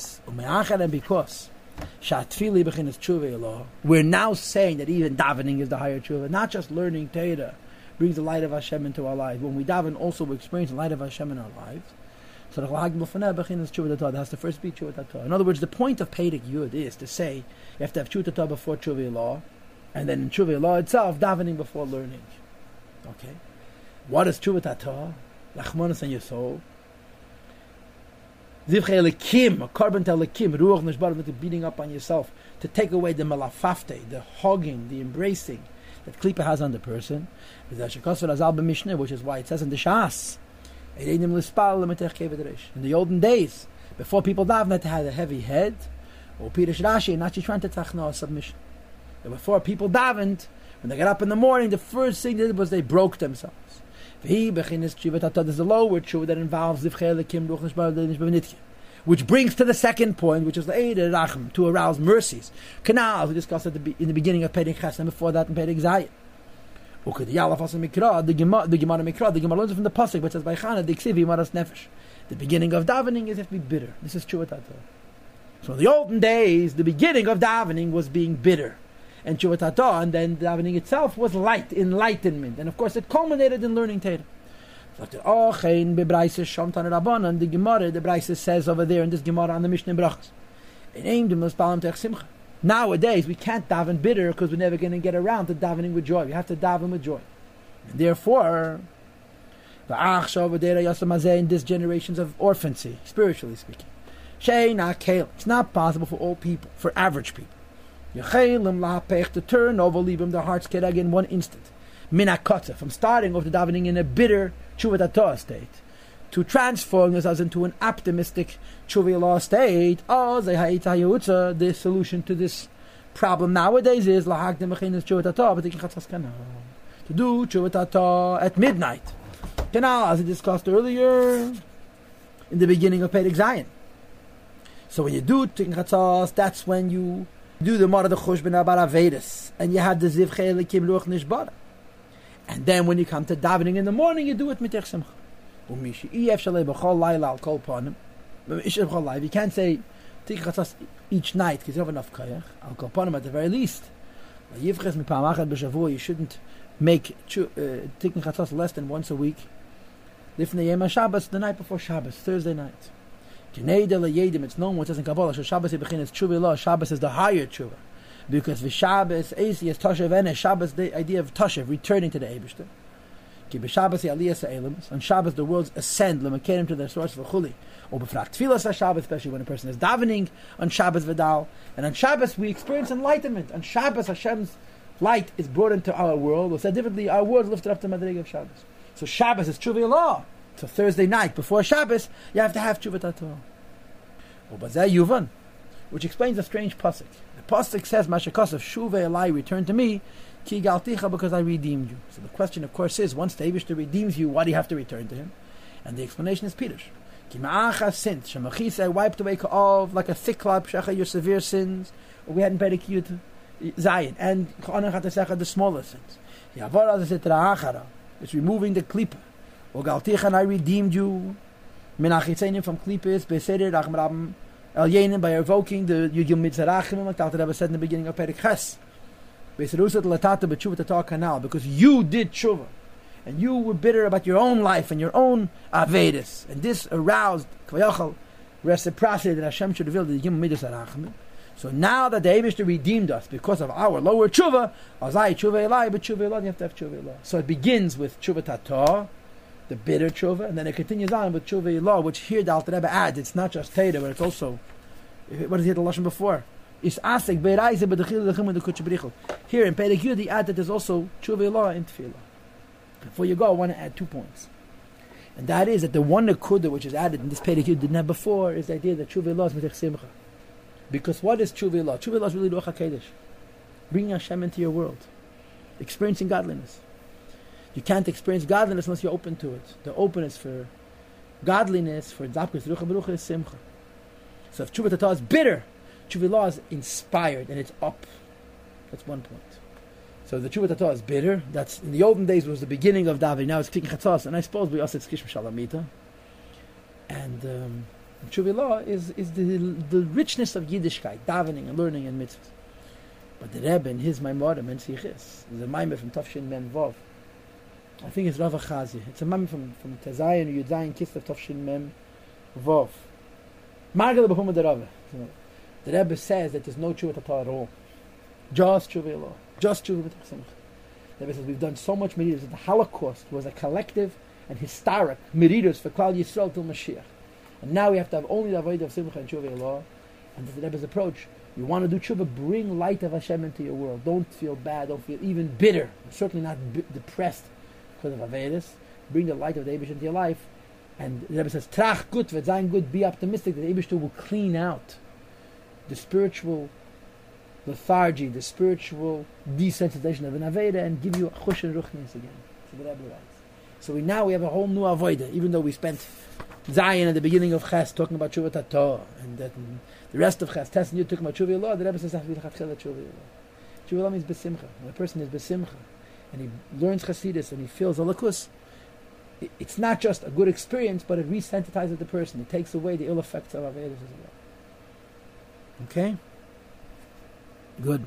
says, and because Shatfili we're now saying that even davening is the higher tshuva, not just learning Torah brings the light of Hashem into our lives. When we daven, also we experience the light of Hashem in our lives. So Torah. That's the first be tshuva. In other words, the point of Pedic Yud is to say you have to have tshuva before tshuva law, and then in tshuva law itself, davening before learning. Okay, what is tshuva Torah? Lachmanis and your soul. Zivche Elikim, a carbon Elikim, Ruach Nishbar, to beating up on yourself, to take away the malafafte, the hugging, the embracing that Klippa has on the person. Which is why it says in the Shas, in the olden days, before people davened, they had a heavy head, or Pirish Rashi, not trying to tachno submission. Before people davened, when they got up in the morning, the first thing they did was they broke themselves. Which brings to the second point, which is the Eid Rachem, to arouse mercies. Canals, we discussed at the, in the beginning of Pedig Ches, and before that in Pedig Zayin. Okay, the Yalaf also Mikra, the Gemara the Gemara Mikra, the Gemara learns from the Pasuk, which says by Chana, the Ksivi Maras Nefesh. The beginning of davening is to be bitter. This is true at that. So in the olden days, the beginning of davening was being bitter and Chuvatata, and then davening itself was light, enlightenment. And of course, it culminated in learning Torah. Oh, the Gemara, the Braisa says over there in this Gemara on the Mishnah Brachas. Nowadays, we can't daven bitter because we're never going to get around to davening with joy. We have to daven with joy. And therefore, in this generations of orphancy, spiritually speaking, it's not possible for all people, for average people to turn over, leave him the heart's kerag in one instant. Minakotza, from starting off the davening in a bitter chuvat state to transforming us into an optimistic chuvilah state. Oh, the solution to this problem nowadays is lahak to do chuvat at midnight. Canal, as I discussed earlier in the beginning of Pedig Zayin. So when you do tikkun that's when you do the Mara the Chushbin about and you have the Zivche Elikim Ruach Nishbara. And then when you come to davening in the morning, you do it mitech simcha. You can't say each night because you have enough kayach. Al kol panim at the very least. You shouldn't make uh, chatzas less than once a week. Lifnei yom Shabbos, the night before Shabbos, Thursday night. It's known what says in Kabbalah, Shabbos is tshuva Shabbos is the higher tshuva. Because the Shabbos, Eisi is Toshev and Shabbos, the idea of Toshev, returning to the Sa'elim, on Shabbos the worlds ascend, lemakerim to their source of Chuli. Or b'frak Tfilas Shabbos, especially when a person is davening on Shabbos Vidal. And on Shabbos we experience enlightenment. On Shabbos Hashem's light is brought into our world. Or said differently, our world is lifted up to the Madrig of Shabbos. So Shabbos is tshuva law. So Thursday night before Shabbos, you have to have Tshuvat Yuvan, which explains a strange pasuk. The pasuk says, "Mashakos of Shuve Elai, return to me, Ki Galticha, because I redeemed you." So the question, of course, is: Once the Eibushter redeems you, why do you have to return to him? And the explanation is Peter. Kima'acha sins, Shemachisa, I wiped away of like a thick cloud, your severe sins. We hadn't paid to Zion, and the smaller sins. It's removing the klipa. O galtichan I redeemed you. Menachitzenim from klipis beseder achmarabim el yenim by evoking the yugim mitzarachim like Dr. Rebbe said in the beginning of Perik Ches. Beserusat latata b'tshuva kanal because you did tshuva and you were bitter about your own life and your own avedis and this aroused kvayachal reciprocity that Hashem should reveal the yugim midas So now that the Eibushter redeemed us because of our lower tshuva, azai tshuva elai, but tshuva elai, you have to have tshuva elai. So it begins with tshuva tatah, the bitter tshuva, and then it continues on with tshuva law, which here the Alter Rebbe adds. It's not just Teda, but it's also what is here the lashon before? Is asik beiraise b'dechil lechem kutzbrichel. Here in Perek Yud, he add that there's also tshuva law in tefillah. Before you go, I want to add two points. And that is that the one nekuda which is added in this Perek Yud didn't have before is the idea that tshuva law is mitech simcha. Because what is tshuva law? Tshuva law is really ruach hakodesh, bringing Hashem into your world, experiencing godliness. You can't experience godliness unless you're open to it. The openness for godliness, for zapkus, rucha berucha is simcha. So if tshuva is bitter, tshuva is inspired and it's up. That's one point. So the tshuva is bitter. That's in the olden days was the beginning of davening. Now it's tikkun chatzos, and I suppose we also it's kishm shalamita. And um, Tshuva is is the the richness of Yiddishkeit, davening and learning and mitzvahs. But the Rebbe in his Maimorim and Sichis is a Maimor from Tafshin Mem Vov. I think it's Rav Chazi. It's a Maimor from from Tezayin or Yudayin Kislev Tafshin Mem Vov. Margal Behuma the Rebbe. The Rebbe says that there's no tshuva at all. Just tshuva. Just tshuva b'tach The Rebbe says we've done so much medidas. The Holocaust was a collective and historic medidas for Klal Yisrael till Mashiach. And now we have to have only the avodah of simcha and tshuva law. And the Rebbe's approach. You want to do tshuva, bring light of Hashem into your world. Don't feel bad. Don't feel even bitter. Certainly not b- depressed because of Avedis. Bring the light of the Abish into your life. And the Rebbe says, Trach gut, sein gut, be optimistic that the Abish will clean out the spiritual lethargy, the spiritual desensitization of an Aveda and give you a chush and ruchnis again. So the Rebbe writes. So we now we have a whole new Avodah, even though we spent Zion at the beginning of Ches talking about Tshuva Tato, and that the rest of Ches, Tes and you talking about Tshuva Allah, the Rebbe says. Tshuva Allah means besimcha. When a person is besimcha, and he learns Chasidus, and he feels alakus, it's not just a good experience, but it resensitizes the person. It takes away the ill effects of Avedis as well. Okay? Good.